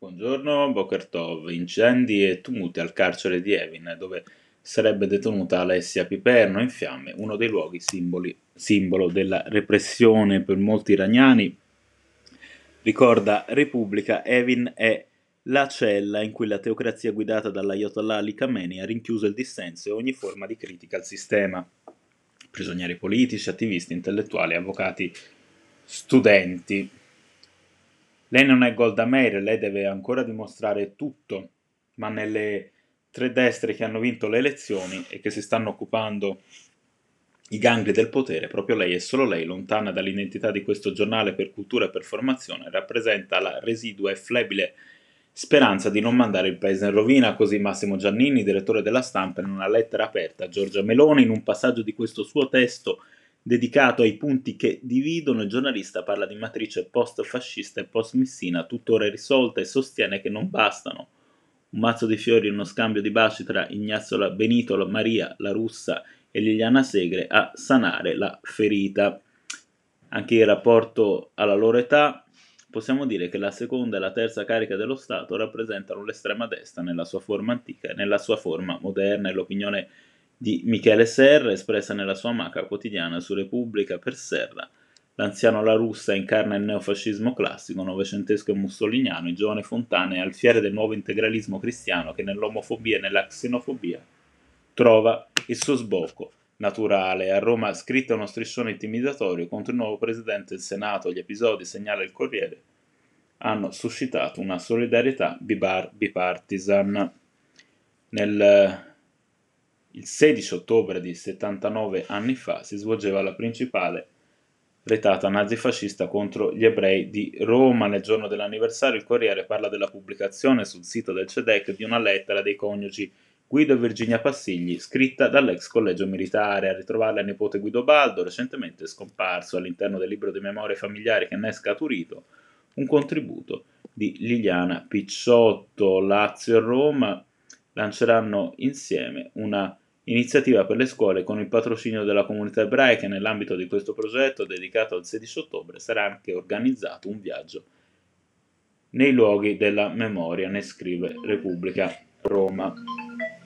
Buongiorno, Boker Tov. Incendi e tumulti al carcere di Evin, dove sarebbe detenuta Alessia Piperno in fiamme, uno dei luoghi simboli, simbolo della repressione per molti iraniani. Ricorda Repubblica, Evin è la cella in cui la teocrazia guidata dall'Ayatollah Ali Khamenei ha rinchiuso il dissenso e ogni forma di critica al sistema. Prigionieri politici, attivisti, intellettuali, avvocati, studenti. Lei non è Golda Meir, lei deve ancora dimostrare tutto, ma nelle tre destre che hanno vinto le elezioni e che si stanno occupando i gangli del potere, proprio lei e solo lei, lontana dall'identità di questo giornale per cultura e per formazione, rappresenta la residua e flebile speranza di non mandare il paese in rovina, così Massimo Giannini, direttore della stampa, in una lettera aperta a Giorgia Meloni, in un passaggio di questo suo testo dedicato ai punti che dividono, il giornalista parla di matrice post-fascista e post-missina, tuttora irrisolta, e sostiene che non bastano un mazzo di fiori e uno scambio di baci tra Ignazio Benito, Maria, la russa e Liliana Segre a sanare la ferita. Anche in rapporto alla loro età, possiamo dire che la seconda e la terza carica dello Stato rappresentano l'estrema destra nella sua forma antica e nella sua forma moderna e l'opinione di Michele Serra, espressa nella sua maca quotidiana su Repubblica per Serra. L'anziano La Russa incarna il neofascismo classico, novecentesco e mussoliniano, il giovane Fontana è alfiere del nuovo integralismo cristiano che nell'omofobia e nella xenofobia trova il suo sbocco naturale. A Roma ha scritto uno striscione intimidatorio contro il nuovo presidente del Senato. Gli episodi, segnala il Corriere, hanno suscitato una solidarietà bipartisan. Nel il 16 ottobre di 79 anni fa si svolgeva la principale retata nazifascista contro gli ebrei di Roma. Nel giorno dell'anniversario il Corriere parla della pubblicazione sul sito del CEDEC di una lettera dei coniugi Guido e Virginia Passigli, scritta dall'ex collegio militare. A ritrovarla il nipote Guido Baldo, recentemente scomparso all'interno del libro di memorie familiari che ne è scaturito, un contributo di Liliana Picciotto. Lazio e Roma lanceranno insieme una iniziativa per le scuole con il patrocinio della comunità ebraica. Nell'ambito di questo progetto, dedicato al 16 ottobre, sarà anche organizzato un viaggio nei luoghi della memoria, ne scrive Repubblica Roma.